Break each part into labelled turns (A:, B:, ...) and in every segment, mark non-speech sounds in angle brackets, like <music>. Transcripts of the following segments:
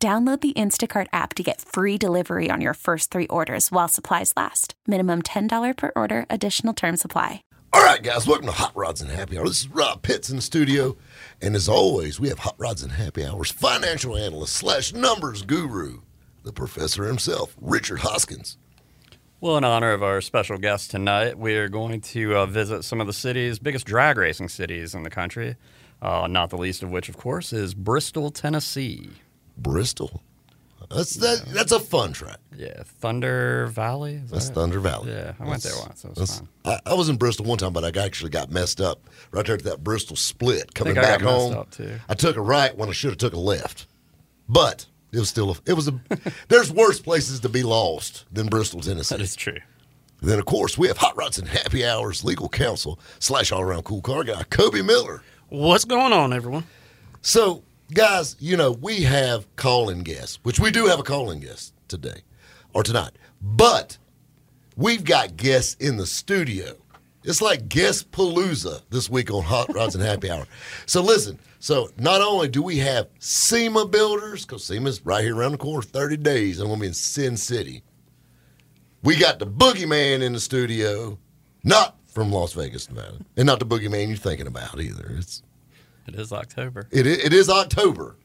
A: Download the Instacart app to get free delivery on your first three orders while supplies last. Minimum $10 per order, additional term supply.
B: All right, guys, welcome to Hot Rods and Happy Hour. This is Rob Pitts in the studio. And as always, we have Hot Rods and Happy Hours financial analyst slash numbers guru, the professor himself, Richard Hoskins.
C: Well, in honor of our special guest tonight, we are going to uh, visit some of the city's biggest drag racing cities in the country, uh, not the least of which, of course, is Bristol, Tennessee.
B: Bristol. That's that. That's a fun track.
C: Yeah, Thunder Valley. Is
B: That's
C: that?
B: Thunder Valley.
C: Yeah, I went there
B: That's-
C: once. It was fun.
B: I, I was in Bristol one time, but I actually got messed up right there at that Bristol split coming
C: think I
B: back
C: got
B: home.
C: up, too.
B: I took a right when I should have took a left, but it was still a, it was a. <laughs> there's worse places to be lost than Bristol, Tennessee.
C: That is true.
B: Then of course we have Hot Rods and Happy Hours legal counsel slash all around cool car guy Kobe Miller.
D: What's going on, everyone?
B: So, guys, you know, we have call-in guests, which we do have a call-in guest today or tonight. But we've got guests in the studio. It's like guest palooza this week on Hot Rods and Happy Hour. So listen, so not only do we have SEMA builders, because SEMA's right here around the corner, 30 days, I'm gonna be in Sin City. We got the boogeyman in the studio, not from Las Vegas, Nevada. And not the boogeyman you're thinking about either. It's
C: It is October.
B: it, i- it is October.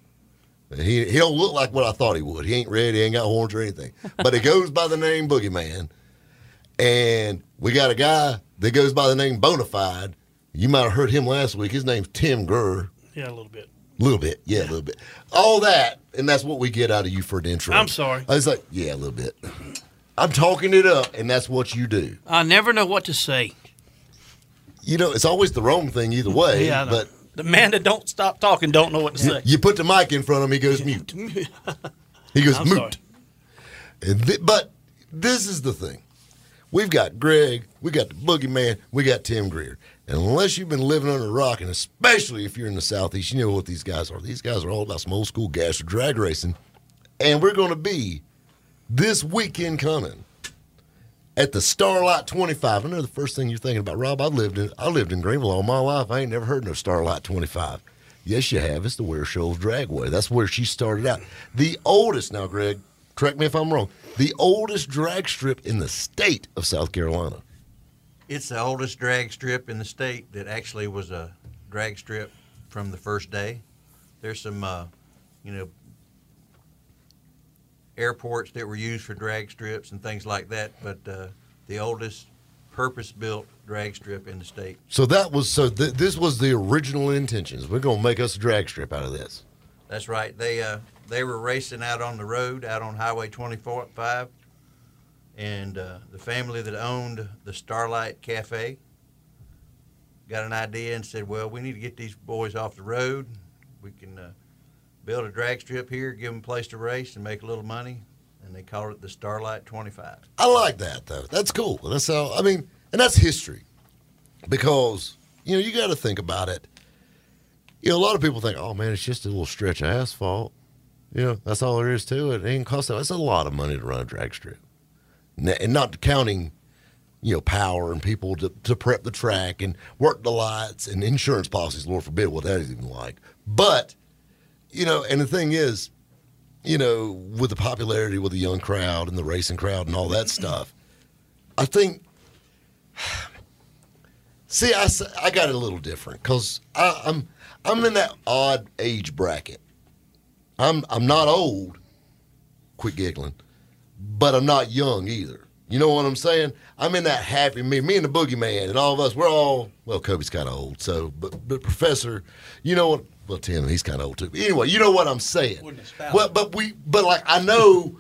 B: He he don't look like what I thought he would. He ain't red. He ain't got horns or anything. But he goes by the name Boogeyman. And we got a guy that goes by the name Bonafide. You might have heard him last week. His name's Tim Gurr.
D: Yeah, a little bit.
B: A little bit, yeah, a little bit. All that, and that's what we get out of you for an intro.
D: I'm sorry.
B: I was like, yeah, a little bit. I'm talking it up, and that's what you do.
D: I never know what to say.
B: You know, it's always the wrong thing either way.
D: Yeah, I know.
B: but <laughs>
D: the man that don't stop talking don't know what to say.
B: You put the mic in front of him, he goes mute. <laughs> He goes
D: I'm
B: mute. thi- but this is the thing. We've got Greg, we got the boogeyman, we got Tim Greer. And unless you've been living under a rock, and especially if you're in the Southeast, you know what these guys are. These guys are all about some old school gas or drag racing. And we're going to be this weekend coming at the Starlight 25. I know the first thing you're thinking about, Rob, I lived in I lived in Greenville all my life. I ain't never heard no Starlight 25. Yes, you have. It's the Ware Shoals Dragway. That's where she started out. The oldest, now, Greg, correct me if I'm wrong, the oldest drag strip in the state of South Carolina.
E: It's the oldest drag strip in the state that actually was a drag strip from the first day. There's some, uh, you know, airports that were used for drag strips and things like that, but uh, the oldest purpose-built drag strip in the state.
B: So that was so. Th- this was the original intentions. We're gonna make us a drag strip out of this.
E: That's right. They uh, they were racing out on the road, out on Highway 25, and uh, the family that owned the Starlight Cafe got an idea and said, "Well, we need to get these boys off the road. We can uh, build a drag strip here, give them a place to race, and make a little money." And they called it the Starlight 25.
B: I like that though. That's cool. That's how I mean, and that's history. Because, you know, you gotta think about it. You know, a lot of people think, oh man, it's just a little stretch of asphalt. You know, that's all there is to it. It ain't cost that. It's a lot of money to run a drag strip. And not counting, you know, power and people to, to prep the track and work the lights and insurance policies, Lord forbid what that is even like. But, you know, and the thing is, you know, with the popularity with the young crowd and the racing crowd and all that stuff, I think. <sighs> See, I, I got it a little different because I'm I'm in that odd age bracket. I'm I'm not old. Quit giggling, but I'm not young either. You know what I'm saying? I'm in that happy me, me and the boogeyman, and all of us. We're all well. Kobe's kind of old, so but but Professor, you know what? Well, Tim, he's kind of old too. But anyway, you know what I'm saying. Well, but we, but like I know,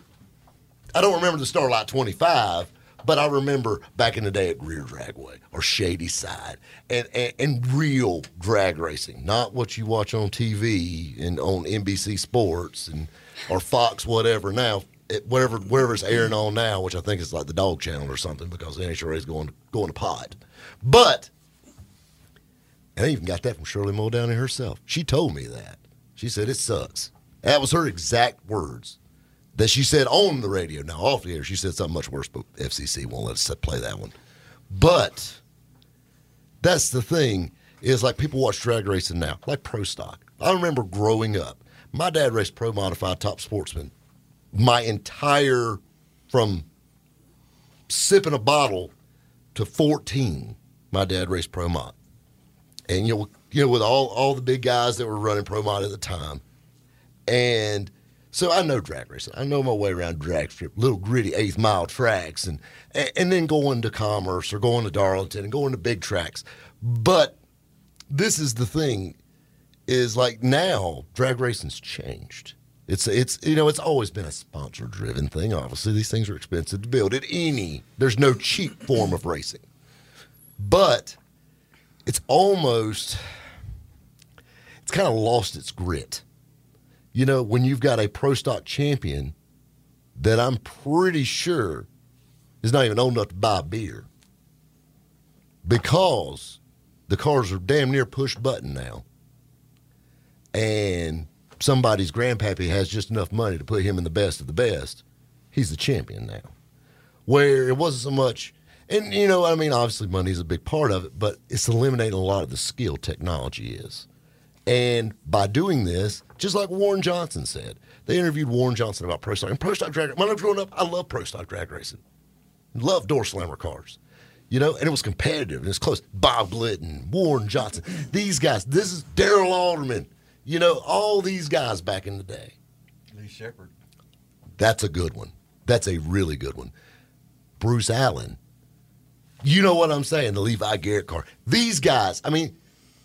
B: I don't remember the Starlight 25, but I remember back in the day at Rear Dragway or Shady Side and, and, and real drag racing, not what you watch on TV and on NBC Sports and or Fox, whatever. Now, it, whatever wherever it's airing on now, which I think is like the Dog Channel or something, because the NHRA is going going to pod. But and I even got that from Shirley there herself. She told me that. She said it sucks. That was her exact words that she said on the radio. Now off the air, she said something much worse, but FCC won't let us play that one. But that's the thing is like people watch drag racing now, like pro stock. I remember growing up. My dad raced pro modified top sportsman. My entire from sipping a bottle to 14, my dad raced pro mod. And you know, you know, with all all the big guys that were running pro mod at the time. And so I know drag racing. I know my way around drag strip, little gritty eighth mile tracks, and and then going to Commerce or going to Darlington and going to big tracks. But this is the thing, is like now drag racing's changed. It's it's you know it's always been a sponsor driven thing. Obviously, these things are expensive to build. At any, there's no cheap form of racing, but it's almost it's kind of lost its grit you know, when you've got a pro stock champion that I'm pretty sure is not even old enough to buy beer because the cars are damn near push button now. And somebody's grandpappy has just enough money to put him in the best of the best. He's the champion now. Where it wasn't so much, and you know, I mean, obviously money is a big part of it, but it's eliminating a lot of the skill technology is. And by doing this, just like Warren Johnson said, they interviewed Warren Johnson about pro stock. And pro stock drag when I was growing up, I loved pro stock drag racing. Loved door slammer cars. You know, and it was competitive and it's close. Bob Glidden, Warren Johnson, these guys. This is Darrell Alderman. You know, all these guys back in the day.
E: Lee Shepherd.
B: That's a good one. That's a really good one. Bruce Allen. You know what I'm saying? The Levi Garrett car. These guys, I mean,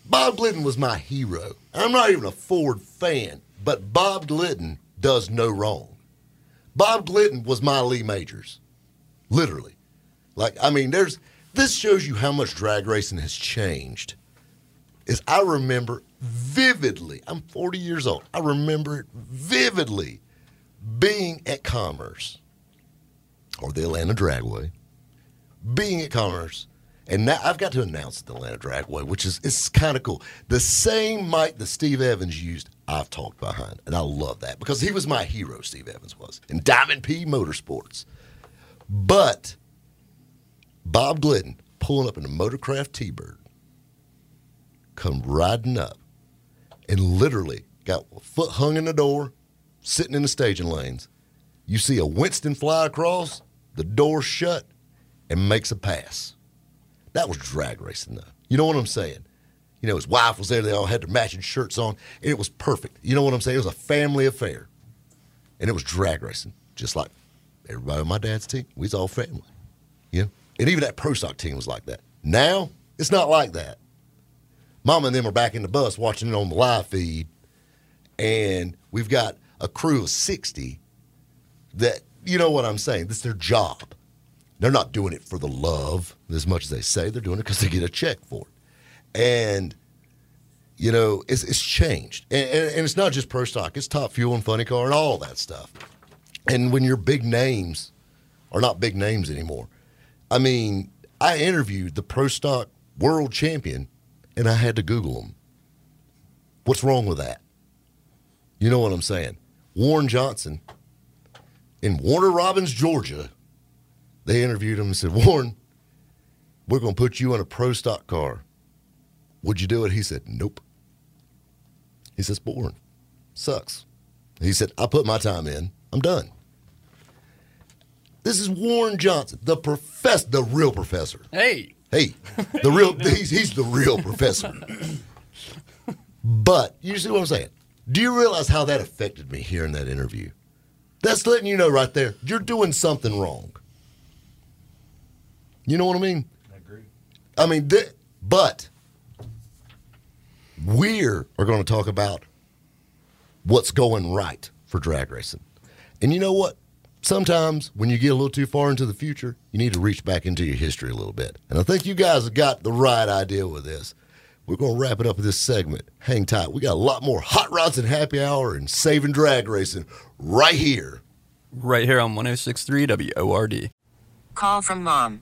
B: Bob Glidden was my hero. I'm not even a Ford fan, but Bob Glidden does no wrong. Bob Glidden was my Lee Majors, literally. Like, I mean, there's this shows you how much drag racing has changed. Is I remember vividly, I'm 40 years old, I remember it vividly being at Commerce or the Atlanta Dragway, being at Commerce and now I've got to announce the Atlanta Dragway, which is it's kind of cool. The same mic that Steve Evans used, I've talked behind, and I love that because he was my hero. Steve Evans was in Diamond P Motorsports, but Bob Glidden pulling up in a motorcraft T-Bird, come riding up, and literally got a foot hung in the door, sitting in the staging lanes. You see a Winston fly across, the door shut, and makes a pass. That was drag racing, though. You know what I'm saying? You know, his wife was there. They all had their matching shirts on, and it was perfect. You know what I'm saying? It was a family affair, and it was drag racing, just like everybody on my dad's team. We was all family. You know, and even that pro stock team was like that. Now it's not like that. Mama and them are back in the bus watching it on the live feed, and we've got a crew of sixty. That you know what I'm saying? This is their job. They're not doing it for the love as much as they say. They're doing it because they get a check for it. And, you know, it's, it's changed. And, and, and, it's not just pro stock, it's top fuel and funny car and all that stuff. And when your big names are not big names anymore, I mean, I interviewed the pro stock world champion and I had to Google him. What's wrong with that? You know what I'm saying? Warren Johnson in Warner Robins, Georgia they interviewed him and said, Warren, we're going to put you in a pro stock car. Would you do it? He said, Nope. He says, Boring. Sucks. He said, I put my time in. I'm done. This is Warren Johnson, the professor, the real professor.
C: Hey.
B: Hey, the real <laughs> he's, he's the real professor. But you see what I'm saying? Do you realize how that affected me here in that interview? That's letting you know right there, you're doing something wrong. You know what I mean?
E: I agree.
B: I mean, th- but we're are going to talk about what's going right for drag racing. And you know what? Sometimes when you get a little too far into the future, you need to reach back into your history a little bit. And I think you guys have got the right idea with this. We're going to wrap it up with this segment. Hang tight. We got a lot more hot rods and happy hour and saving drag racing right here.
C: Right here on 1063 WORD.
F: Call from mom.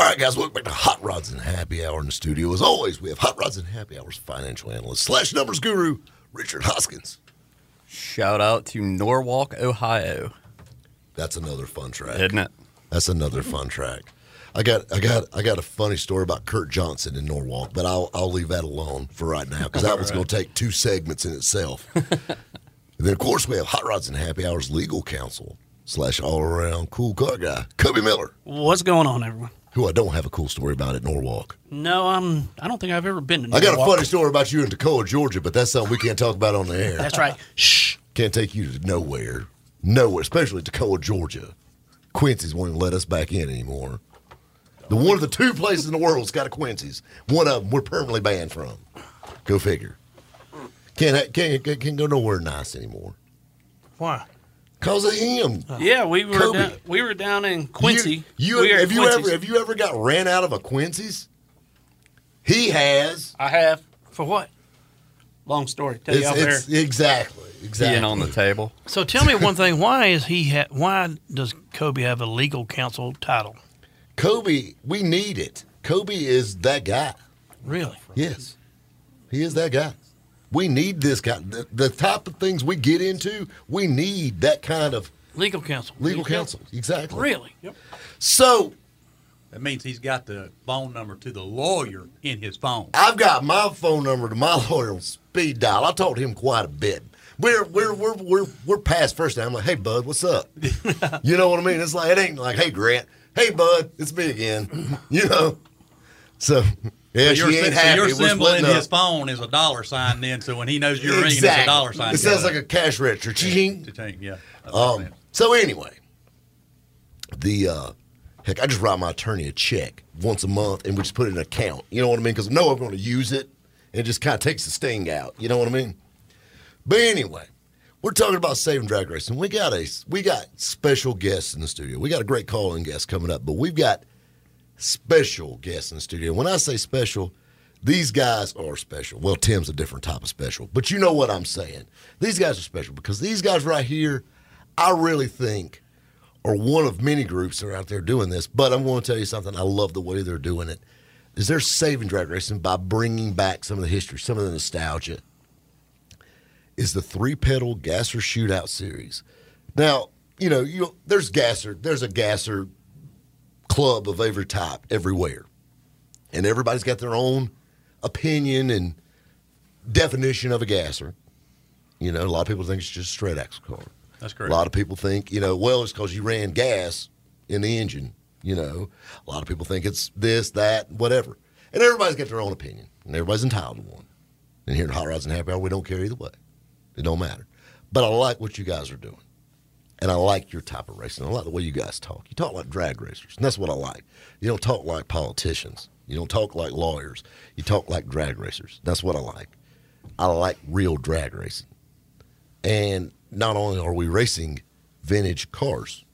B: All right, guys, welcome back to Hot Rods and Happy Hour in the studio. As always, we have Hot Rods and Happy Hour's financial analyst slash numbers guru, Richard Hoskins.
C: Shout out to Norwalk, Ohio.
B: That's another fun track.
C: Isn't it?
B: That's another fun track. I got, I got, I got a funny story about Kurt Johnson in Norwalk, but I'll, I'll leave that alone for right now because that one's going to take two segments in itself. and <laughs> then, of course, we have Hot Rods and Happy Hours legal counsel slash all around cool car guy, Kobe Miller,
D: What's going on, everyone?
B: Who I don't have a cool story about at Norwalk.
D: No, I'm. I don't think I've ever been to. Norwalk.
B: I got a funny story about you in Toccoa, Georgia, but that's something we can't talk about on the air.
D: That's right. Shh.
B: Can't take you to nowhere. Nowhere, especially Toccoa, Georgia. Quincy's won't let us back in anymore. The one of the two places in the world that's got a Quincy's. One of them we're permanently banned from. Go figure. Can't can't, can't go nowhere nice anymore.
D: Why?
B: Cause of him.
D: Yeah, we were
B: Kobe.
D: down, we were down in Quincy.
B: You, you
D: We were at
B: have you ever have you ever got ran out of a Quincy's? He has.
D: I have. For what? Long story. Tell you
B: It's,
D: out there.
B: exactly exactly.
C: Being on the table.
G: So tell me one thing. Why is he? Ha- why does Kobe have a legal counsel title?
B: Kobe, we need it. Kobe is that guy.
G: Really?
B: Yes, he is that guy. We need this kind. The, the type of things we get into, we need that kind of
G: Legal counsel.
B: legal counsel. Exactly.
G: Really? Yep.
B: So
H: That means he's got the phone number to the lawyer in his phone.
B: I've got my phone number to my <laughs> lawyer on speed dial. I talked to him quite a bit. We're we're we're we're we're past first time. I'm like, hey bud, what's up? <laughs> you know what I mean? It's like it ain't like, hey Grant, hey bud, it's me again. <laughs> you know. So yeah,
H: So your,
B: ain't
H: so your symbol in
B: splitting
H: his phone is a dollar sign then, so when he knows you're ringing, it's a dollar sign.
B: It sounds like a cash register. Ching.
H: Yeah.
B: Um, so anyway, the uh, heck, I just write my attorney a check once a month, and we just put it in an account. You know what I mean? Because I know I'm going to use it, and it just kind of takes the sting out. You know what I mean? But anyway, we're talking about saving drag racing. We got a we got special guests in the studio. We got a great calling guest coming up, but we've got special guests in the studio. When I say special, these guys are special. Well, Tim's a different type of special, but you know what I'm saying. These guys are special because these guys right here, I really think, are one of many groups that are out there doing this. But I'm going to tell you something. I love the way they're doing it. Is they're saving drag racing by bringing back some of the history, some of the nostalgia. Is the three pedal gasser shootout series? Now you know you there's gasser. There's a gasser club of every type everywhere. And everybody's got their own opinion and definition of a gasser. You know, a lot of people think it's just a straight axle car.
H: That's correct.
B: A lot of people think, you know, well, it's because you ran gas in the engine. You know, a lot of people think it's this, that, whatever. And everybody's got their own opinion, and everybody's entitled to one. And here in Hot Rods and Happy Hour, we don't care either way. It don't matter. But I like what you guys are doing. And I like your type of racing. I like the way you guys talk. You talk like drag racers, and that's what I like. You don't talk like politicians. You don't talk like lawyers. You talk like drag racers. That's what I like. I like real drag racing. And not only are we racing vintage cars,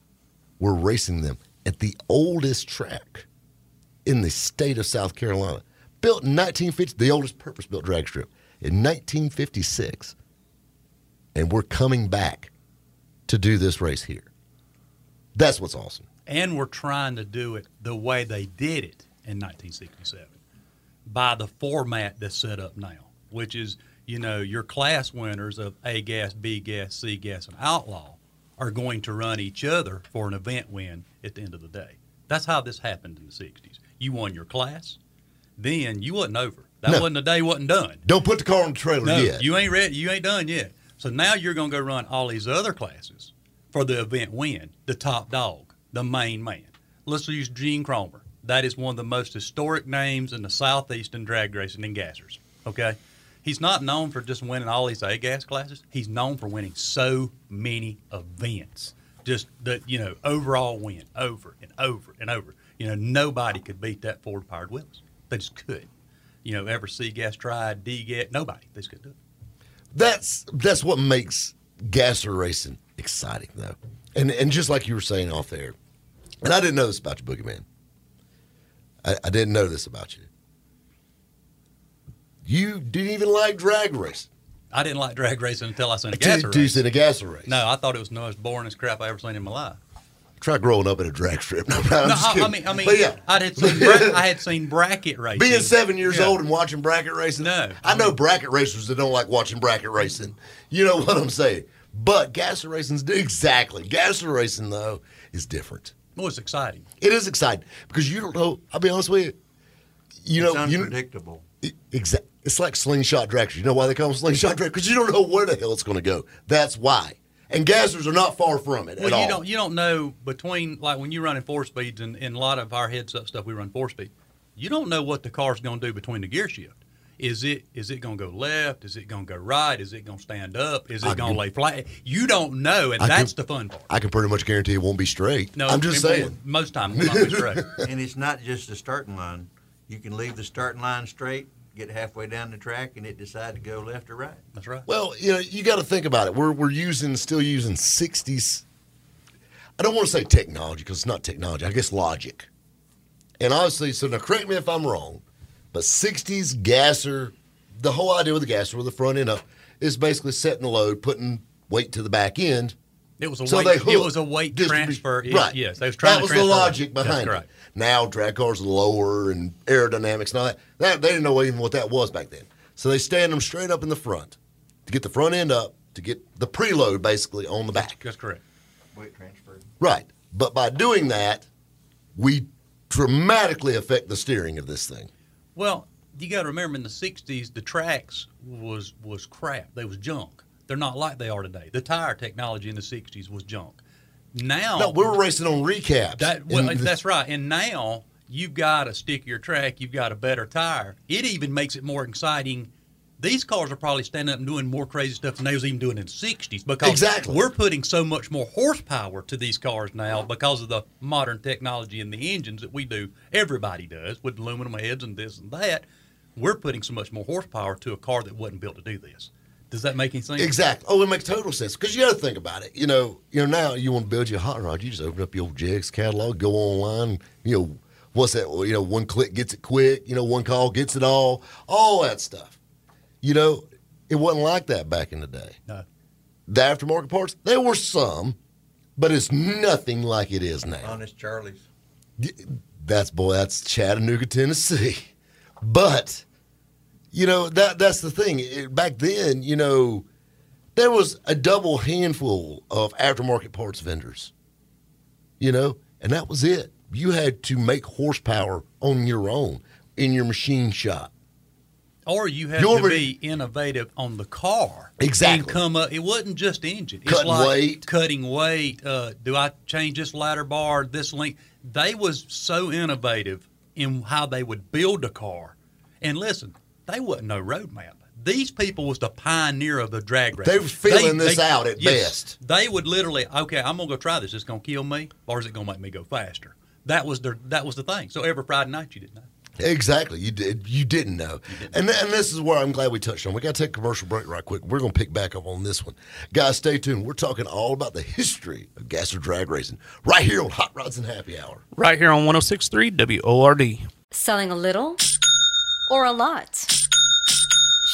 B: we're racing them at the oldest track in the state of South Carolina. Built in 1950, the oldest purpose built drag strip in 1956. And we're coming back to do this race here. That's what's awesome.
H: and we're trying to do it the way they did it in 1967 by the format that's set up now, which is, you know, your class winners of A gas, B gas, C gas, and outlaw are going to run each other for an event win at the end of the day. That's how this happened in the 60s. You won your class, then you wasn't over. That
B: No.
H: wasn't the day wasn't done.
B: Don't put the car on the trailer
H: No,
B: yet.
H: you ain't ready. You ain't done yet. So now you're going to go run all these other classes for the event win, the top dog, the main man. Let's use Gene Cromer. That is one of the most historic names in the southeastern drag racing and gassers. Okay, He's not known for just winning all these A gas classes. He's known for winning so many events. Just the you know overall win over and over and over. You know nobody could beat that Ford powered Willys. They just could. You know ever C gas tried D gas nobody. They just could do it.
B: That's that's what makes gasser racing exciting, though. And and just like you were saying off there, and I didn't know this about you, Boogeyman. I, I didn't know this about you. You didn't even like drag racing.
H: I didn't like drag racing until I seen a
B: Till-
H: gas
B: till you
H: race.
B: seen a gasser race.
H: No, I thought it was the most boring crap I ever seen in my life.
B: Try growing up at a drag strip. <laughs> No, I'm
H: No,
B: just
H: I, I mean, I mean,
B: But yeah,
H: I had seen bra- I had seen bracket racing.
B: being seven years
H: Yeah.
B: old and watching bracket racing.
H: No,
B: I know bracket racers that don't like watching bracket racing. You know <laughs> what I'm saying? But gasser racing's <laughs> exactly. Gasser racing though is different.
H: Well, it's exciting.
B: It is exciting because you don't know. I'll be honest with you. You know,
E: it's
B: you
E: unpredictable.
B: exactly. It's like slingshot dragsters. You know why they call them slingshot dragsters? Because you don't know where the hell it's going to go. That's why. And gassers are not far from it
H: Well,
B: at
H: you
B: all.
H: don't you don't know between like when you're running four speeds and in a lot of our heads up stuff we run four speed. You don't know what the car's going to do between the gear shift. Is it is it going to go left? Is it going to go right? Is it going to stand up? Is it going to lay flat? You don't know, and
B: I can-
H: that's the fun part.
B: I can pretty much guarantee it won't be straight.
H: No,
B: I'm just saying. <laughs>
H: won't. Most times, will not be straight.
E: and it's not just the starting line. You can leave the starting line straight, get halfway down the track, and it decide to go left or right.
H: That's right.
B: Well, you know, you got to think about it. We're we're using still using '60s. I don't want to say technology because it's not technology. I guess logic. And obviously, so now correct me if I'm wrong, but '60s gasser, the whole idea with the gasser with the front end up is basically setting the load, putting weight to the back end.
H: It was a
B: So
H: weight. It was a weight transfer. It-
B: Right.
H: Yes, they was trying
B: that
H: to
B: was the
H: transfer weight.
B: logic
H: That's
B: behind
H: correct.
B: It. Now drag cars lower and aerodynamics and all that. that. They didn't know even what that was back then. So they stand them straight up in the front to get the front end up to get the preload basically on the back.
H: That's correct.
E: Weight transfer.
B: Right. But by doing that, we dramatically affect the steering of this thing.
H: Well, you got to remember in the '60s, the tracks was was crap. They was junk. They're not like they are today. The tire technology in the '60s was junk. Now,
B: No, we were racing on recaps.
H: that, well,
B: And
H: that's right. And now you've got a stickier track. You've got a better tire. It even makes it more exciting. These cars are probably standing up and doing more crazy stuff than they was even doing in the '60s because
B: Exactly.
H: we're putting so much more horsepower to these cars now because of the modern technology in the engines that we do. Everybody does with aluminum heads and this and that. We're putting so much more horsepower to a car that wasn't built to do this. Does that make any sense?
B: Exactly. Oh, it makes total sense because you got to think about it. You know, you know now you want to build your hot rod, you just open up your old JX catalog, go online. You know, what's that? You know, one click gets it quick. You know, one call gets it all. All that stuff. You know, it wasn't like that back in the day.
H: No.
B: The aftermarket parts, there were some, but it's nothing like it is now.
E: Honest Charlie's.
B: That's boy, that's Chattanooga, Tennessee. But you know that that's the thing. It- back then, you know, there was a double handful of aftermarket parts vendors. You know, and that was it. You had to make horsepower on your own in your machine shop.
H: Or you had
B: You're
H: to be innovative on the car.
B: Exactly.
H: And come up. It wasn't just engine. It's
B: Cutting
H: like
B: weight.
H: Cutting weight. Uh, do I change this ladder bar, this link? They was so innovative in how they would build a car. And listen, they wasn't no roadmap. These people was the pioneer of the drag race.
B: They was feeling this out at best.
H: They would literally, okay, I'm gonna go try this. It's gonna kill me, or is it gonna make me go faster? That was their that was the thing. So every Friday night you didn't know.
B: Exactly. You did. You didn't know. And and this is where I'm glad we touched on. We got to take a commercial break right quick. We're going to pick back up on this one, guys. Stay tuned. We're talking all about the history of gasser drag racing right here on Hot Rods and Happy Hour.
G: Right here on 1063 WORD.
I: Selling a little or a lot?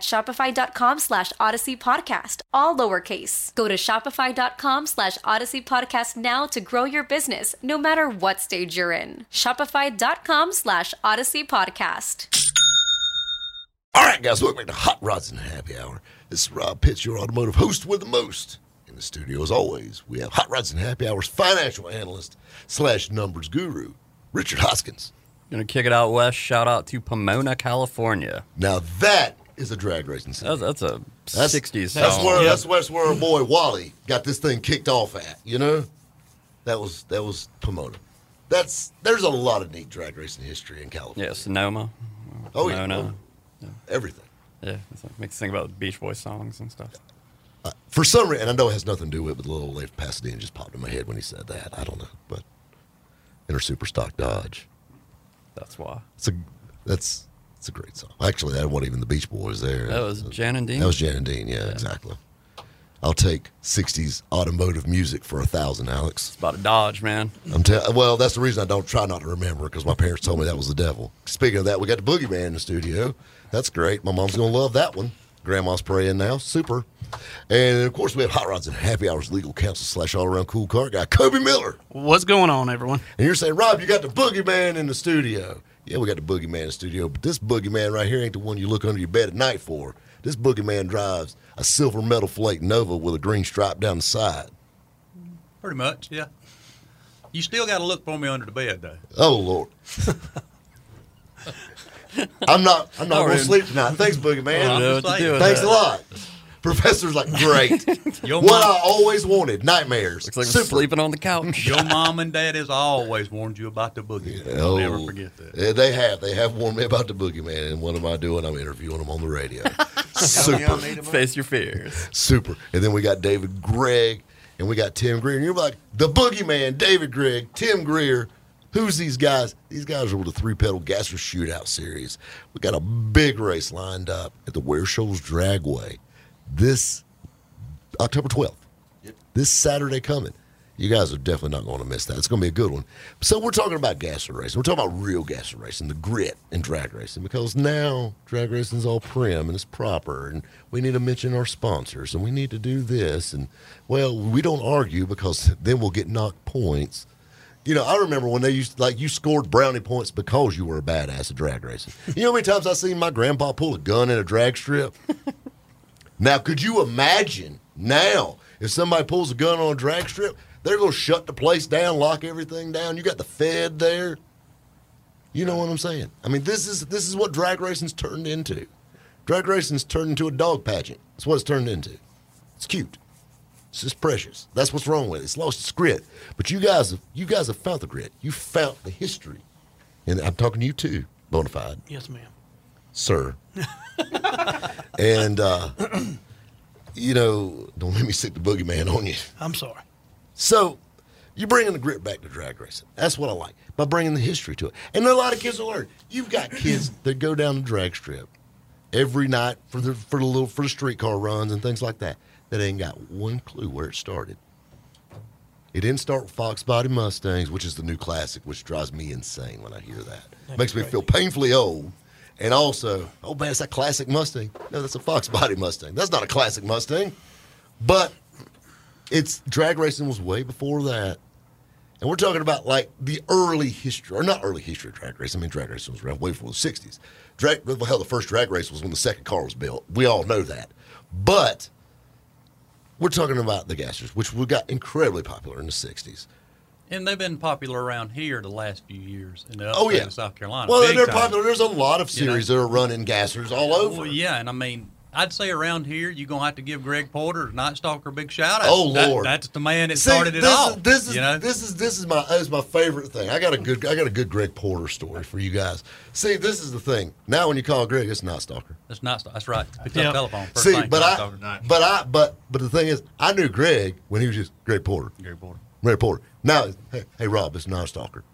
I: shopify.com slash odyssey podcast, all lowercase. Go to shopify.com slash odyssey podcast now to grow your business, no matter what stage you're in. Shopify.com slash odyssey podcast.
B: All right, guys, welcome back to Hot Rods and Happy Hour. This is Rob Pitts, your automotive host with the most. In the studio, as always, we have Hot Rods and Happy Hour's financial analyst slash numbers guru, Richard Hoskins.
C: Gonna kick it out west. Shout out to Pomona, California.
B: Now that is a drag racing city.
C: That's, that's a
B: That's,
C: 60s
B: That's
C: song.
B: where that's, that's where our boy Wally got this thing kicked off at. You know, that was that was Pomona. That's there's a lot of neat drag racing history in California.
C: Yeah, Sonoma.
B: Oh, yeah.
C: Pomona.
B: Everything.
C: Yeah, it's- it makes you think about Beach Boys songs and stuff.
B: Uh, for some reason, and I know it has nothing to do with it, but the little old lady from Pasadena just popped in my head when he said that. I don't know, but in her super stock Dodge.
C: That's why.
B: It's a that's it's a great song. Actually, that wasn't even the Beach Boys there.
C: That was uh, Jan and Dean?
B: That was Jan and Dean. Yeah, exactly. I'll take '60s automotive music for a thousand, Alex.
C: It's about a Dodge, man.
B: I'm tell- well, that's the reason I don't try not to remember because my parents told me that was the devil. Speaking of that, we got the Boogeyman in the studio. That's great. My mom's gonna love that one. Grandma's praying now. Super. And of course, we have Hot Rods and Happy Hours legal counsel slash all around cool car guy, Kobe Miller.
G: What's going on, everyone?
B: And you're saying, Rob, you got the Boogeyman in the studio. Yeah, we got the Boogeyman in the studio, but this Boogeyman right here ain't the one you look under your bed at night for. This Boogeyman drives a silver metal flake Nova with a green stripe down the side.
H: Pretty much, yeah. You still got to look for me under the bed, though.
B: Oh Lord. <laughs> I'm not. I'm not going to sleep tonight. Thanks, Boogeyman.
H: Well, I'm just Know what to saying. do with
B: Thanks a lot. Professor's like great. <laughs>
H: Your
B: what
H: mom-
B: I always wanted. Nightmares.
C: Looks like
B: Super.
C: we're sleeping on the couch.
H: Your <laughs> mom and dad has always warned you about the boogie. I'll
B: Oh,
H: never forget that.
B: yeah, they have. They have warned me about the Boogeyman, and what am I doing? I'm interviewing him on the radio. <laughs> Super.
C: Face your fears.
B: Super. And then we got David Gregg and we got Tim Greer. And you're like, the boogeyman, David Gregg, Tim Greer. Who's these guys? These guys are with the three pedal gasser shootout series. We got a big race lined up at the Ware Shoals Dragway this October 12th. This Saturday coming. You guys are definitely not going to miss that. It's going to be a good one. So we're talking about gasser racing. We're talking about real gasser racing, the grit in drag racing, because now drag racing is all prim and it's proper, and we need to mention our sponsors, and we need to do this, and well, we don't argue because <laughs> then we'll get knocked points. You know, I remember when they used like you scored brownie points because you were a badass at drag racing. You know how many times I seen my grandpa pull a gun in a drag strip? <laughs> Now, could you imagine now if somebody pulls a gun on a drag strip, they're going to shut the place down, lock everything down. You got the Fed there. You know what I'm saying? I mean, this is this is what drag racing's turned into. Drag racing's turned into a dog pageant. That's what it's turned into. It's cute. It's just precious. That's what's wrong with it. It's lost its grit. But you guys, you guys have found the grit. You found the history, and I'm talking to you too, bona fide.
G: Yes, ma'am.
B: Sir. and uh, you know, don't let me stick the boogeyman on you.
G: I'm sorry.
B: So you're bringing the grit back to drag racing. That's what I like by bringing the history to it. And a lot of kids will learn. You've got kids that go down the drag strip every night for the for the little for the streetcar runs and things like that. That ain't got one clue where it started. It didn't start with Fox Body Mustangs, which is the new classic, which drives me insane when I hear that. Makes me feel painfully old. And also, oh man, it's that classic Mustang. No, that's a Fox Body Mustang. That's not a classic Mustang. But it's drag racing was way before that. And we're talking about like the early history, or not early history of drag racing. I mean, drag racing was around way before the 60s. Drag, well, hell, the first drag race was when the second car was built. We all know that. But we're talking about the gassers, which we got incredibly popular in the 60s.
H: And they've been popular around here the last few years in the
B: Oh, yeah.
H: of South Carolina.
B: Well, they're
H: time.
B: popular. There's a lot of
H: You know?
B: series that are running gassers all over.
H: Well, yeah, and I mean, I'd say around here you're gonna have to give Greg Porter, Night Stalker, a big shout out.
B: Oh
H: That-
B: Lord,
H: that's the man that
B: See,
H: started it
B: this
H: all.
B: Is, this is
H: you know?
B: this is this is my this is my favorite thing. I got a good I got a good Greg Porter story for you guys. See, this is the thing. Now, when you call Greg, it's not stalker.
H: That's not. That's right. Picked
G: Yeah.
H: up telephone. First
B: See,
H: thing,
B: but
H: Night
B: I but I but but the thing is, I knew Greg when he was just Greg Porter.
H: Greg Porter.
B: Greg Porter. Now, hey, hey Rob, it's not stalker.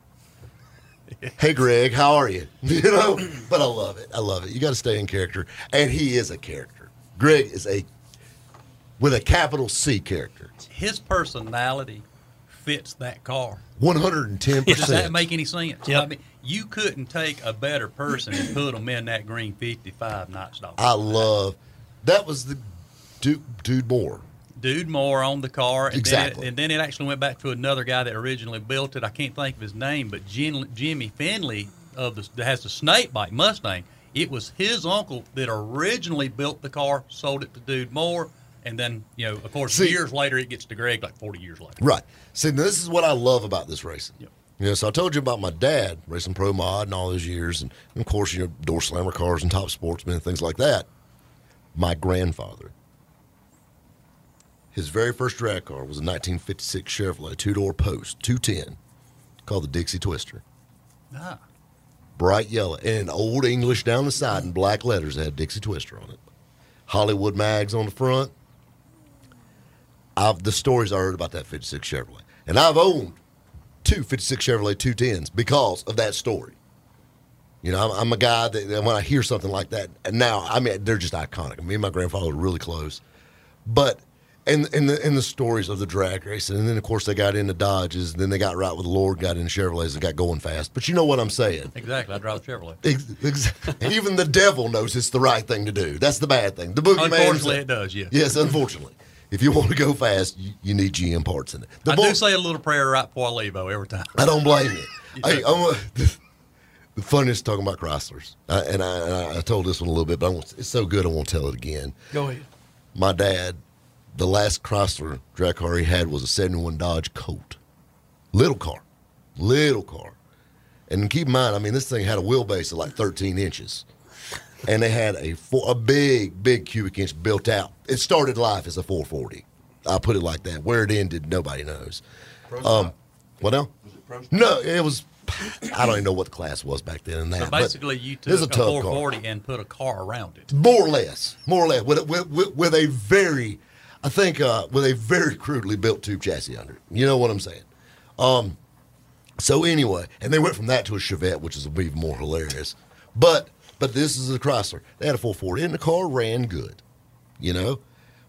B: hey Greg, how are you? <laughs> You know, but I love it. I love it. You got to stay in character, and he is a character. Greg is a with a capital C character.
H: His personality fits that car.
B: One hundred and ten percent.
H: Does that
B: percent.
H: make any sense?
G: Yep.
H: I mean, you couldn't take a better person and put them in that green 55 Night Stalker.
B: I love that was the Dude, Dude Moore.
H: Dude Moore on the car. And
B: Exactly.
H: Then it, and then it actually went back to another guy that originally built it. I can't think of his name, but Jim, Jimmy Finley of the that has the snake bike Mustang. It was his uncle that originally built the car, sold it to Dude Moore, and then you know, of course,
B: See-
H: years later it gets to Greg, like forty years later.
B: Right. See, this is what I love about this racing.
H: Yep.
B: Know, so I told you about my dad racing pro mod and all those years, and, and of course, you know, door slammer cars and top sportsmen and things like that. My grandfather, his very first drag car was a 1956 Chevrolet two door post 210 called the Dixie Twister.
H: Ah,
B: bright yellow and old English down the side in black letters that had Dixie Twister on it. Hollywood mags on the front. I've the stories I heard about that 56 Chevrolet. And I've owned two 56 Chevrolet 210s because of that story. You know, I'm, I'm a guy that, that when I hear something like that, and now, I mean, they're just iconic. Me and my grandfather were really close. But, and, and, the, and the stories of the drag racing. And then, of course, they got into Dodges. And then they got right with the Lord, got into Chevrolets, and got going fast. But you know what I'm saying.
H: exactly. I drive a Chevrolet.
B: Ex- <laughs> Even the devil knows it's the right thing to do. That's the bad thing. The boogeyman.
H: Unfortunately, it does. Yes.
B: Yes, unfortunately. If you want to go fast, you, you need GM parts in it. The
H: I
B: bull-
H: do say a little prayer right before I leave, though, every time.
B: I don't blame you. <laughs> hey, I'm the, <laughs> the funniest talking about Chryslers, I, and, I, and I, I told this one a little bit, but I won't, it's so good I won't tell it again.
G: Go ahead.
B: My dad, the last Chrysler drag car he had was a '71 Dodge Colt, little car, little car, and keep in mind, I mean, this thing had a wheelbase of like 13 inches, and they had a four, a big, big cubic inch built out. It started life as a 440. I'll put it like that. Where it ended, nobody knows. Um, what now? No, it was. I don't even know what the class was back then. And that,
H: So
B: but
H: basically, you
B: it was
H: took a,
B: tough car.
H: 440 and put a car around it.
B: More or less, more or less, with, with, with, with a very, I think, uh, with a very crudely built tube chassis under it. You know what I'm saying? Um, so anyway, and they went from that to a Chevette, which is even more hilarious. But but this is a Chrysler. They had a 440, and the car ran good. You know,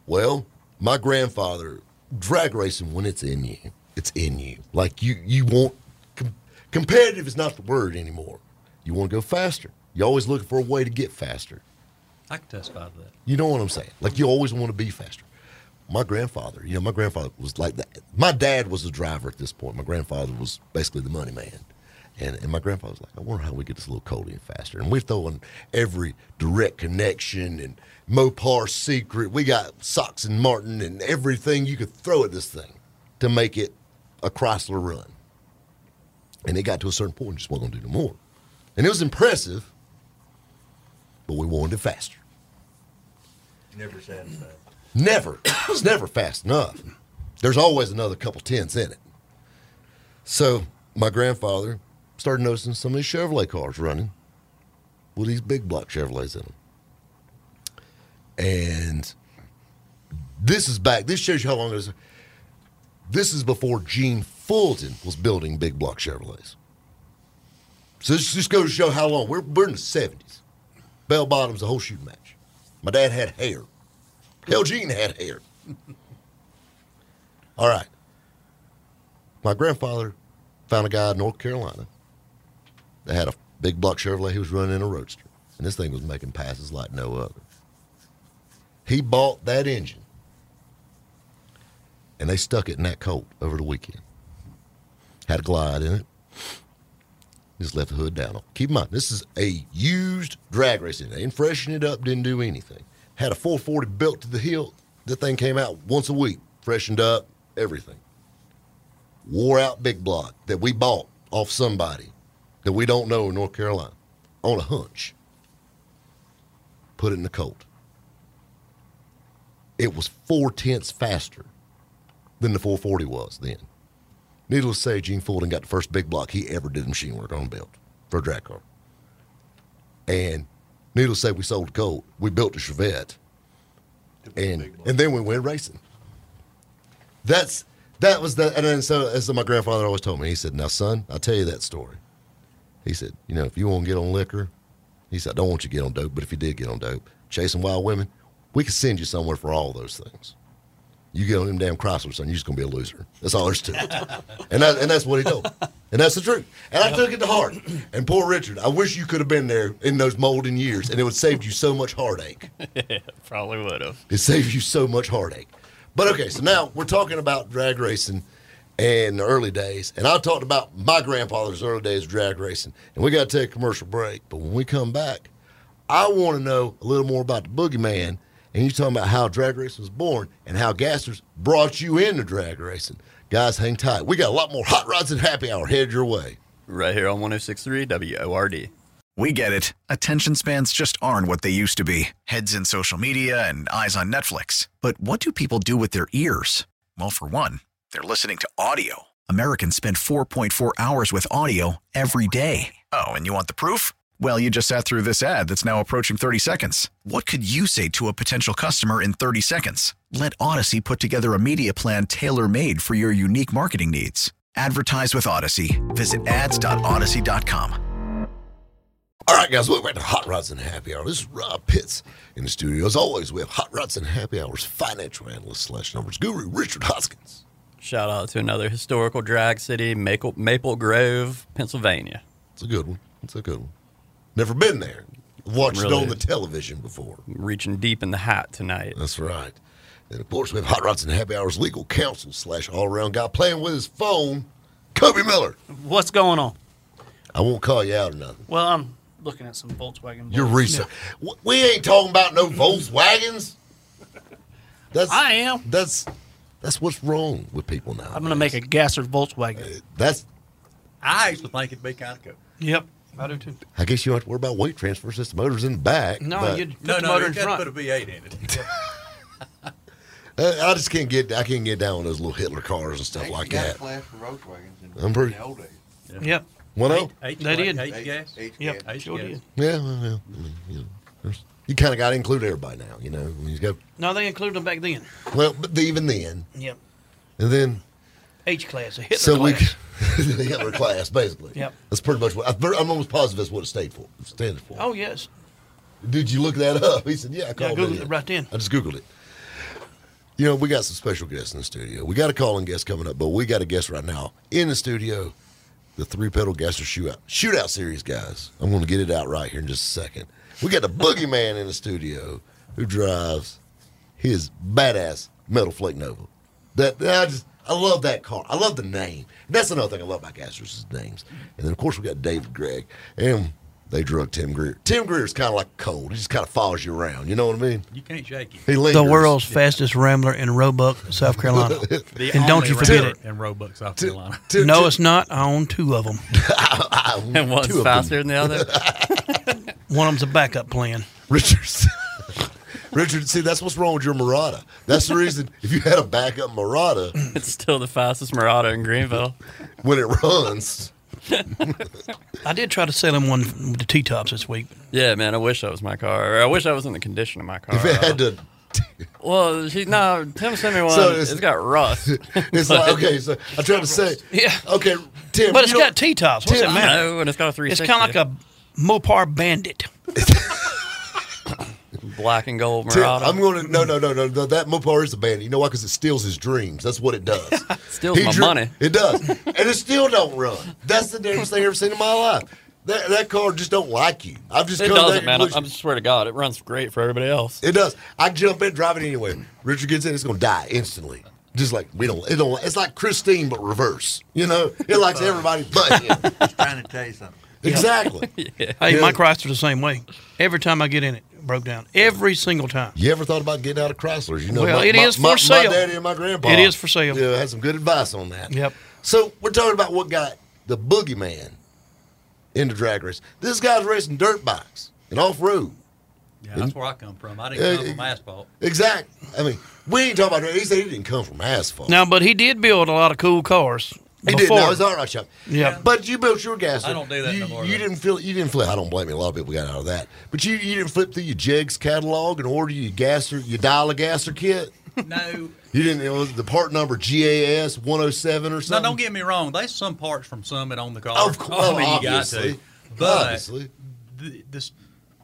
B: well, my grandfather drag racing when it's in you, it's in you. Like you you want com- competitive is not the word anymore. You want to go faster. You're always looking for a way to get faster.
H: I can testify to that.
B: You know what I'm saying? Like you always want to be faster. My grandfather, you know, my grandfather was like that. My dad was the driver at this point. My grandfather was basically the money man. And, and my grandfather was like, I wonder how we get this little Cody faster. And we're throwing every direct connection and Mopar secret. We got Sox and Martin and everything you could throw at this thing to make it a Chrysler run. And it got to a certain point, and just wasn't going to do no more. And it was impressive, but we wanted it faster.
E: Never satisfied.
B: Never. it's never fast enough. There's always another couple tenths in it. So my grandfather started noticing some of these Chevrolet cars running with these big block Chevrolets in them. And this is back. This shows you how long it is. This is before Gene Fulton was building big block Chevrolets. So this just goes to show how long. We're, we're in the 70s. Bell bottoms, the whole shooting match. My dad had hair. Hell, Gene had hair. <laughs> All right. My grandfather found a guy in North Carolina that had a big block Chevrolet. He was running in a roadster, and this thing was making passes like no other. He bought that engine, and they stuck it in that Colt over the weekend. Had a glide in it. Just left the hood down. Keep in mind, this is a used drag racing. They didn't freshen it up, didn't do anything. Had a 440 built to the hilt. That thing came out once a week, freshened up, everything. Wore out big block that we bought off somebody that we don't know in North Carolina on a hunch. Put it in the colt. it was four tenths faster than the 440 was then. Needless to say, Gene Fulton got the first big block he ever did machine work on a build for a drag car. And needless to say, we sold Colt. We built the Chevette, and and then we went racing. That's that was the and then so as my grandfather always told me. He said, "Now, son, I'll tell you that story." He said, "You know, if you want to get on liquor, he said, I don't want you to get on dope, but if you did get on dope, chasing wild women, we could send you somewhere for all those things. You get on them damn Chrysler, son, you're just gonna be a loser. That's all there's to it. and that, and that's what he told. me. And that's the truth. And I took it to heart. And poor Richard, I wish you could have been there in those molding years, and it would saved you so much heartache. <laughs>
C: yeah, probably would have.
B: It saved you so much heartache. But okay, so now we're talking about drag racing and the early days. And I talked about my grandfather's early days of drag racing. And we got to take a commercial break. But when we come back, I want to know a little more about the boogeyman. And you're talking about how drag racing was born and how Gassers brought you into drag racing. Guys, hang tight. We got a lot more hot rods and happy hour headed your way.
C: Right here on 1063 WORD.
J: We get it. Attention spans just aren't what they used to be heads in social media and eyes on Netflix. But what do people do with their ears? Well, for one, they're listening to audio. Americans spend 4.4 hours with audio every day. Oh, and you want the proof? Well, you just sat through this ad that's now approaching 30 seconds. What could you say to a potential customer in 30 seconds? Let Audacy put together a media plan tailor made for your unique marketing needs. Advertise with Audacy. Visit ads.audacy.com.
B: All right, guys, welcome back to Hot Rods and Happy Hour. This is Rob Pitts in the studio. As always, we have Hot Rods and Happy Hour's financial analyst slash numbers guru, Richard Hoskins.
C: Shout out to another historical drag city, Maple, Maple Grove, Pennsylvania.
B: It's a good one. It's a good one. Never been there. Watched
C: Really?
B: it on the television before.
C: Reaching deep in the hat tonight.
B: That's right. And of course, we have Hot Rods and Happy Hours legal counsel slash all around guy playing with his phone, Kobe Miller.
D: What's going on?
B: I won't call you out or nothing.
D: Well, I'm looking at some Volkswagen.
B: You're
D: Bulls.
B: research. W We ain't talking about no Volkswagens. <laughs> That's
D: I am.
B: That's that's what's wrong with people now.
D: I'm going to make a Gasser Volkswagen.
B: Uh, that's.
H: I used to think it'd be kind of cool.
D: Yep, I do too.
B: I guess you don't have to worry about weight transfer since the motor's in the back.
D: No,
B: but-
D: you'd put
H: No,
D: the
H: no,
D: motor
H: you
D: in front.
H: put a V8 in it. <laughs>
B: Uh, I just can't get. I can't get down with those little Hitler cars and stuff like that.
E: Flash for Volkswagens in,
B: I'm pretty-
E: in the old days.
D: Yep.
B: One oh.
H: H,
D: They did.
H: H
E: H-
H: gas.
E: H
D: Yep.
E: gas.
D: Sure
H: gas.
D: did.
B: Yeah, well, well, I mean, you know, there's- you kind of got to include everybody now. You know, when you go.
D: No, they included them back then.
B: Well, but even then,
D: Yep.
B: and then
D: H class, a Hitler
B: so
D: class. <laughs>
B: the Hitler class basically.
D: Yep.
B: That's pretty much what I- I'm almost positive that's what it stayed for. Stands for.
D: Oh yes.
B: Did you look that up? He said, "Yeah, I
D: Yeah, I
B: called
D: googled it right then.
B: I just googled it. You know, we got some special guests in the studio. We got a calling guest coming up, but we got a guest right now in the studio. The three pedal gasser shootout shootout series guys. I'm going to get it out right here in just a second. We got the boogeyman in the studio who drives his badass metal flake Nova. That I just I love that car. I love the name. That's another thing I love about Gassers is names. And then of course we got David Gregg and they drug Tim Greer. Tim Greer's kind of like cold. He just kind of follows you around. You know what I mean?
H: You can't shake him.
B: He
D: The
B: lingers.
D: world's fastest rambler in Roebuck, South Carolina. <laughs> And don't
H: only
D: you forget it.
H: In Roebuck, South Carolina.
B: Tim-
D: no,
B: Tim-
D: it's not. I own two of them. <laughs>
B: I- I-
C: And one's
B: two
C: faster than the other. <laughs>
D: One of them's a backup plan.
B: Richard. Richard, see, that's what's wrong with your Mirada. That's the reason if you had a backup Mirada, <laughs>
C: it's still the fastest Mirada in Greenville.
B: when it runs, <laughs>
D: I did try to sell him one with the T tops this week.
C: Yeah, man, I wish that was my car. Or I wish I was in the condition of my car.
B: if it had to, <laughs>
C: well, he, no, Tim sent me one.
B: So
C: it's
B: it's-
C: got rust.
B: it's like okay. So I tried to say,
D: Yeah.
B: okay, Tim,
D: But it's got T tops. What's
B: Tim,
D: that
C: I
D: matter?
C: know, and it's got a
D: It's kind of like a Mopar Bandit.
C: Black and gold
B: Tim,
C: Mirada.
B: I'm going to no, no, no, no, no. That Mopar is a bandit. You know why? Because it steals his dreams. That's what it does. <laughs>
C: Steals
B: He
C: my
B: dri-
C: money.
B: It does, and it still don't run. That's the damnest thing I've ever seen in my life. That that car just don't like you. I've just
C: It
B: come to
C: doesn't, man. I,
B: conclusion.
C: I swear to God, it runs great for everybody else.
B: It does. I jump in, drive it anyway. Richard gets in, it's gonna die instantly. Just like we don't. It don't. It's like Christine, but reverse. You know, it likes uh, everybody but him.
E: Just trying to tell you something.
B: exactly. <laughs>
D: Hey,
B: Yeah.
D: my Chrysler's the same way. Every time I get in it, it broke down. Every single time.
B: You ever thought about getting out of Chryslers? You know,
D: Well,
B: my,
D: it
B: my,
D: for
B: my,
D: sale.
B: My daddy and my grandpa.
D: It is for sale.
B: Yeah, had some good advice on that.
D: Yep.
B: So we're talking about what got the boogeyman into drag race. This guy's racing dirt bikes and off road.
H: Yeah, that's where I come from. I
B: Uh,
H: didn't come from asphalt.
B: Exactly. I mean, we ain't talking about. He said he didn't come from asphalt.
G: Now, but he did build a lot of cool cars.
B: He did.
G: before.
B: No, it's all right, shop.
G: Yeah.
B: But you built your gas.
H: I don't do that
B: you,
H: no more,
B: You
H: though.
B: didn't feel. You didn't flip. I don't blame you. A lot of people got out of that. But you, you didn't flip through your Jegs catalog and order your gasser, your dial a gasser kit.
H: No,
B: You didn't. It was the part number GAS 107 or something.
H: no, don't get me wrong. There's some parts from Summit on the car.
B: Of course, <laughs>
H: I mean, you
B: obviously.
H: got to. But
B: Obviously.
H: th- this,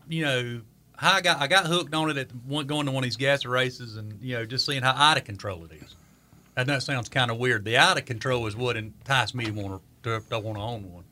H: you know, how I got I got hooked on it at one, going to one of these gas races, and you know, just seeing how out of control it is. And that sounds kind of weird. The out of control is what enticed me to want to to want to own one.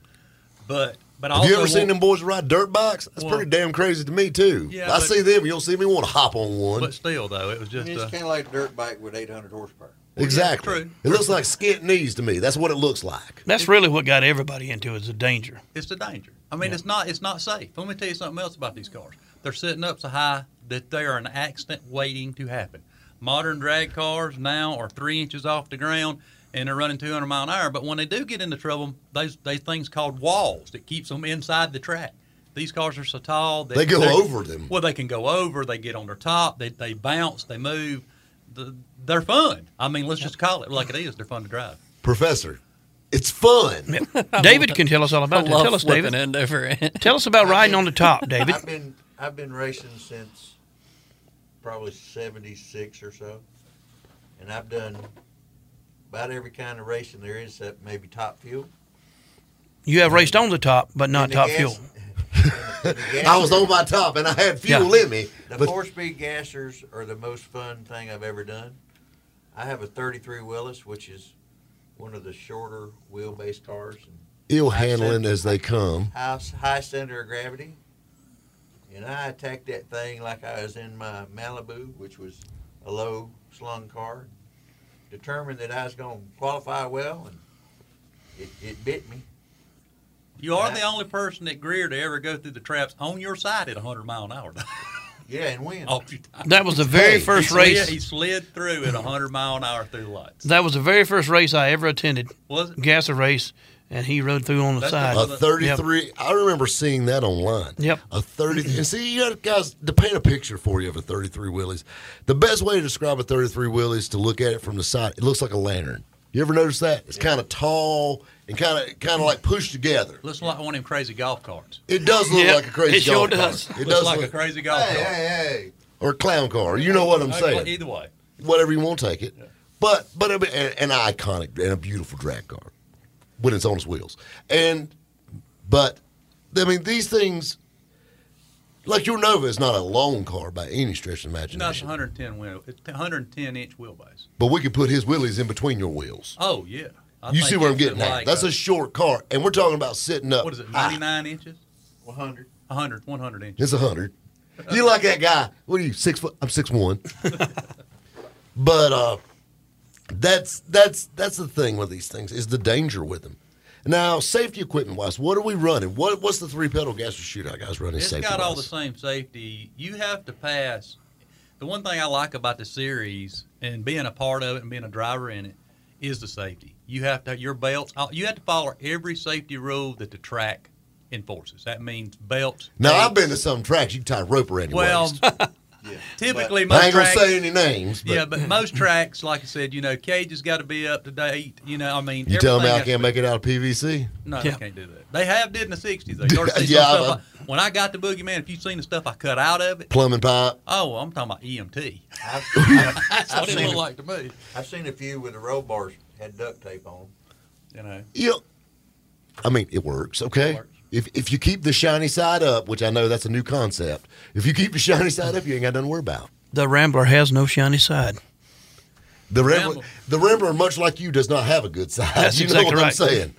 H: But but I
B: Have you
H: also
B: ever seen them boys ride dirt bikes? That's
H: Well-
B: pretty damn crazy to me too.
H: Yeah,
B: I
H: but-
B: see them. You'll see me want to hop on one.
H: But still, though, it was just
E: it's
H: uh,
E: kind of like a dirt bike with 800 horsepower.
B: exactly.
H: true.
B: It looks like skint knees to me. That's what it looks like.
G: That's really what got everybody into it, is the danger.
H: it's the danger. I mean, it's not it's not safe. Let me tell you something else about these cars. They're sitting up so high that they are an accident waiting to happen. Modern drag cars now are three inches off the ground and they're running 200 mile an hour. But when they do get into trouble, those those things called walls that keeps them inside the track. These cars are so tall that
B: They go over them.
H: Well, they can go over. They get on their top. They they bounce. They move. The, they're fun. I mean, let's just call it like it is. They're fun to drive.
B: Professor, it's fun. <laughs>
G: David can tell us all about
C: it.
G: Tell us, David.
C: end over end.
G: Tell us about <laughs> riding on the top, <laughs> David.
E: I've been I've been racing since probably '76 or so, and I've done about every kind of racing there is, except maybe top fuel.
G: You have raced on the top, but not top
E: gas-
G: fuel. <laughs>
E: and the
B: I was on my top and I had fuel
G: Yeah.
B: in me.
E: The
B: But
E: four-speed gassers are the most fun thing I've ever done. I have a 33 Willys, which is one of the shorter wheelbase cars. And
B: ill handling
E: center-
B: as they come.
E: high, high center of gravity. And I attacked that thing like I was in my Malibu, which was a low slung car. Determined that I was going to qualify well, and it, it bit me.
H: You are the only person that Greer to ever go through the traps on your side at 100 mile an hour. <laughs>
E: Yeah, and win.
H: Off.
G: That was the very
B: Hey,
G: first
H: he slid,
G: race.
H: He slid through at 100 mile an hour through the lights.
G: That was the very first race I ever attended.
H: Was it?
G: Gasser race, and he rode through on the
H: That's
G: side.
B: A 33. I remember seeing that online.
G: Yep.
B: A 30. and see, you got guys to paint a picture for you of a 33 Willys. The best way to describe a 33 Willys is to look at it from the side. It looks like a lantern. You ever notice that? It's kind of tall and kind of kind of like pushed together.
H: Looks like one of them crazy golf carts.
B: It does look
G: Yep,
B: like a crazy
G: it sure
B: golf
G: does.
B: cart. It
H: Looks
B: does
H: like
B: look,
H: a crazy golf
B: hey,
H: cart.
B: hey, hey. Or a clown car. You know what I'm saying?
H: Either way.
B: whatever you want to take it. But but an, an iconic and a beautiful drag car when it's on its wheels. And but I mean these things like your Nova is not a long car by any stretch of the
H: No, it's
B: imagination.
H: 110 wheel. It's 110 inch wheelbase.
B: But we could put his wheelies in between your wheels.
H: Oh yeah. I
B: you see where I'm getting at?
H: like,
B: That's
H: uh,
B: a short car, and we're talking about sitting up.
H: what is it?
B: high.
H: 99 inches?
E: 100.
H: 100, 100 inches.
B: It's a hundred. You like that guy? What are you six foot? I'm six one. <laughs> but uh, that's that's that's the thing with these things is the danger with them. Now, safety equipment wise, what are we running? What what's the three pedal gas shootout guys running?
H: It's got all the same safety. You have to pass. The one thing I like about the series and being a part of it and being a driver in it is the safety. You have to your belts. uh, You have to follow every safety rule that the track enforces. That means belts.
B: Now I've been to some tracks you can tie a rope around your
H: Well,
B: waist. <laughs>
H: typically
B: I
H: most
B: ain't gonna
H: tracks.
B: say any names. But
H: yeah, but most tracks, like I said, you know, cage has got to be up to date. You know, I mean,
B: you tell me I can't make it out of PVC?
H: No,
G: Yeah.
H: they can't do that. They have did in the '60s. Though. <laughs> You ought to see
B: Yeah,
H: some stuff I- when I got the Boogeyman, if you've seen the stuff I cut out of it,
B: Plumbing pipe.
H: oh, I'm talking about EMT.
E: I've, I've,
H: That's what
E: I've
H: it
E: seen,
H: looked like to me.
E: I've seen a few with the roll bars had duct tape on.
H: You know,
B: Yep. know, I mean, it works. Okay.
H: It works.
B: If if you keep the shiny side up, which I know that's a new concept, if you keep the <laughs> shiny side up, you ain't got nothing to worry about.
G: The Rambler has no shiny side.
B: The Rambler,
H: Rambler.
B: the Rambler, much like you, does not have a good side.
G: That's
B: you
G: exactly
B: know what
G: right.
B: I'm saying?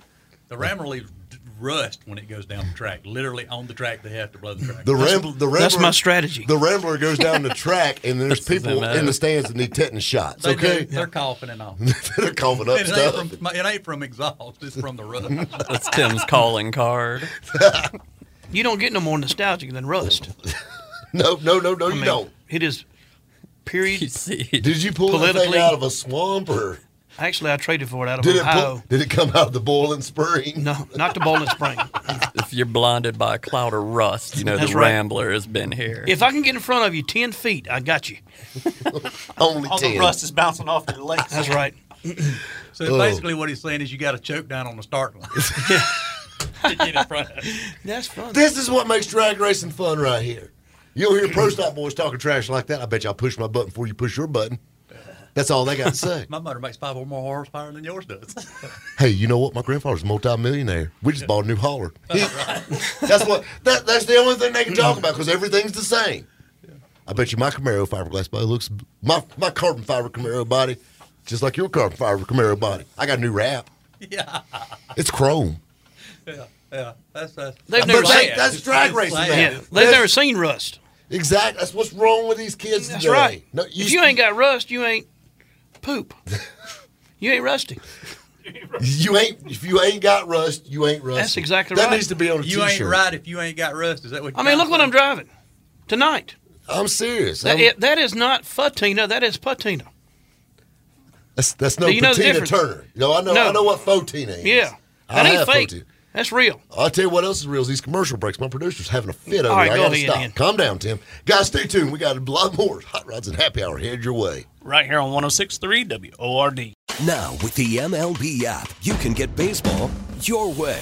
H: the Rambler leaves d- rust when it goes down the track. Literally on the track, they have to blow the track.
B: The Rambler, the Rambler,
G: That's my strategy.
B: The Rambler goes down the track, and <laughs> there's people in the stands that need tetanus shots.
H: They
B: okay,
H: do. they're coughing and all. <laughs>
B: they're coughing up
H: it,
B: stuff.
H: ain't from, it ain't from exhaust. It's from the rust. <laughs>
C: That's Tim's calling card.
G: You don't get no more nostalgic than rust.
B: No, no, no, no,
G: I
B: you
G: mean,
B: don't.
G: It is period.
C: You
B: Did you pull that thing out of a swamp or?
G: Actually, I traded for it out of
B: Did it,
G: Ohio.
B: pu- did it come out of the boiling spring?
G: No, not the Bowling Spring. <laughs>
C: If you're blinded by a cloud of rust, you know
G: That's
C: the
G: right.
C: Rambler has been here.
G: If I can get in front of you ten feet, I got you. <laughs>
B: Only
K: All the rust is bouncing off your legs.
G: That's right.
H: So
B: Oh.
H: basically, what he's saying is you got to choke down on the start line. <laughs>
K: to get in front of.
G: That's fun.
B: This is what makes drag racing fun right here. You'll hear pro stock boys talking trash like that. I bet you I'll push my button before you push your button. That's all they got to <laughs> say.
H: My motor makes five or more horsepower than yours does. <laughs>
B: Hey, you know what? My grandfather's a multi-millionaire. We just bought a new hauler. <laughs> He- that's what. That, that's the only thing they can talk about because everything's the same. I bet you my Camaro fiberglass body looks my my carbon fiber Camaro body, just like your carbon fiber Camaro body. I got a new wrap.
H: yeah,
B: It's chrome.
H: yeah, yeah. That's that's.
G: They've never
B: that-
G: seen.
B: that's drag racing.
H: Yeah,
B: man.
G: They've
B: That's-
G: never seen rust.
B: Exactly. That's what's wrong with these kids
G: That's
B: today.
G: right.
B: No,
G: if you ain't got rust, you ain't poop. you ain't rusty.
B: you ain't if you ain't got rust, you ain't rust.
G: That's exactly
B: that
G: right.
B: That needs to be on a
H: You ain't right if you ain't got rust. Is that what?
G: I mean, look what I'm driving tonight.
B: I'm serious.
G: That,
B: I'm-
G: it, that is not Fatina. That is Patina.
B: that's that's no
G: Do you know the
B: Patina? Turner. You know, I know
G: No.
B: I know what Fotina is.
G: Yeah,
B: I
G: that ain't
B: have
G: fake.
B: Fotina.
G: That's real.
B: I'll tell you what else is real is these commercial breaks. My producer's having a fit over
G: All right,
B: there. I
G: go
B: gotta
G: ahead,
B: stop.
G: Ian.
B: Calm down, Tim. Guys, stay tuned. We got a lot more Hot Rods and Happy Hour head your way.
K: Right here on 106.3 WORD.
L: Now, with the MLB app, you can get baseball your way.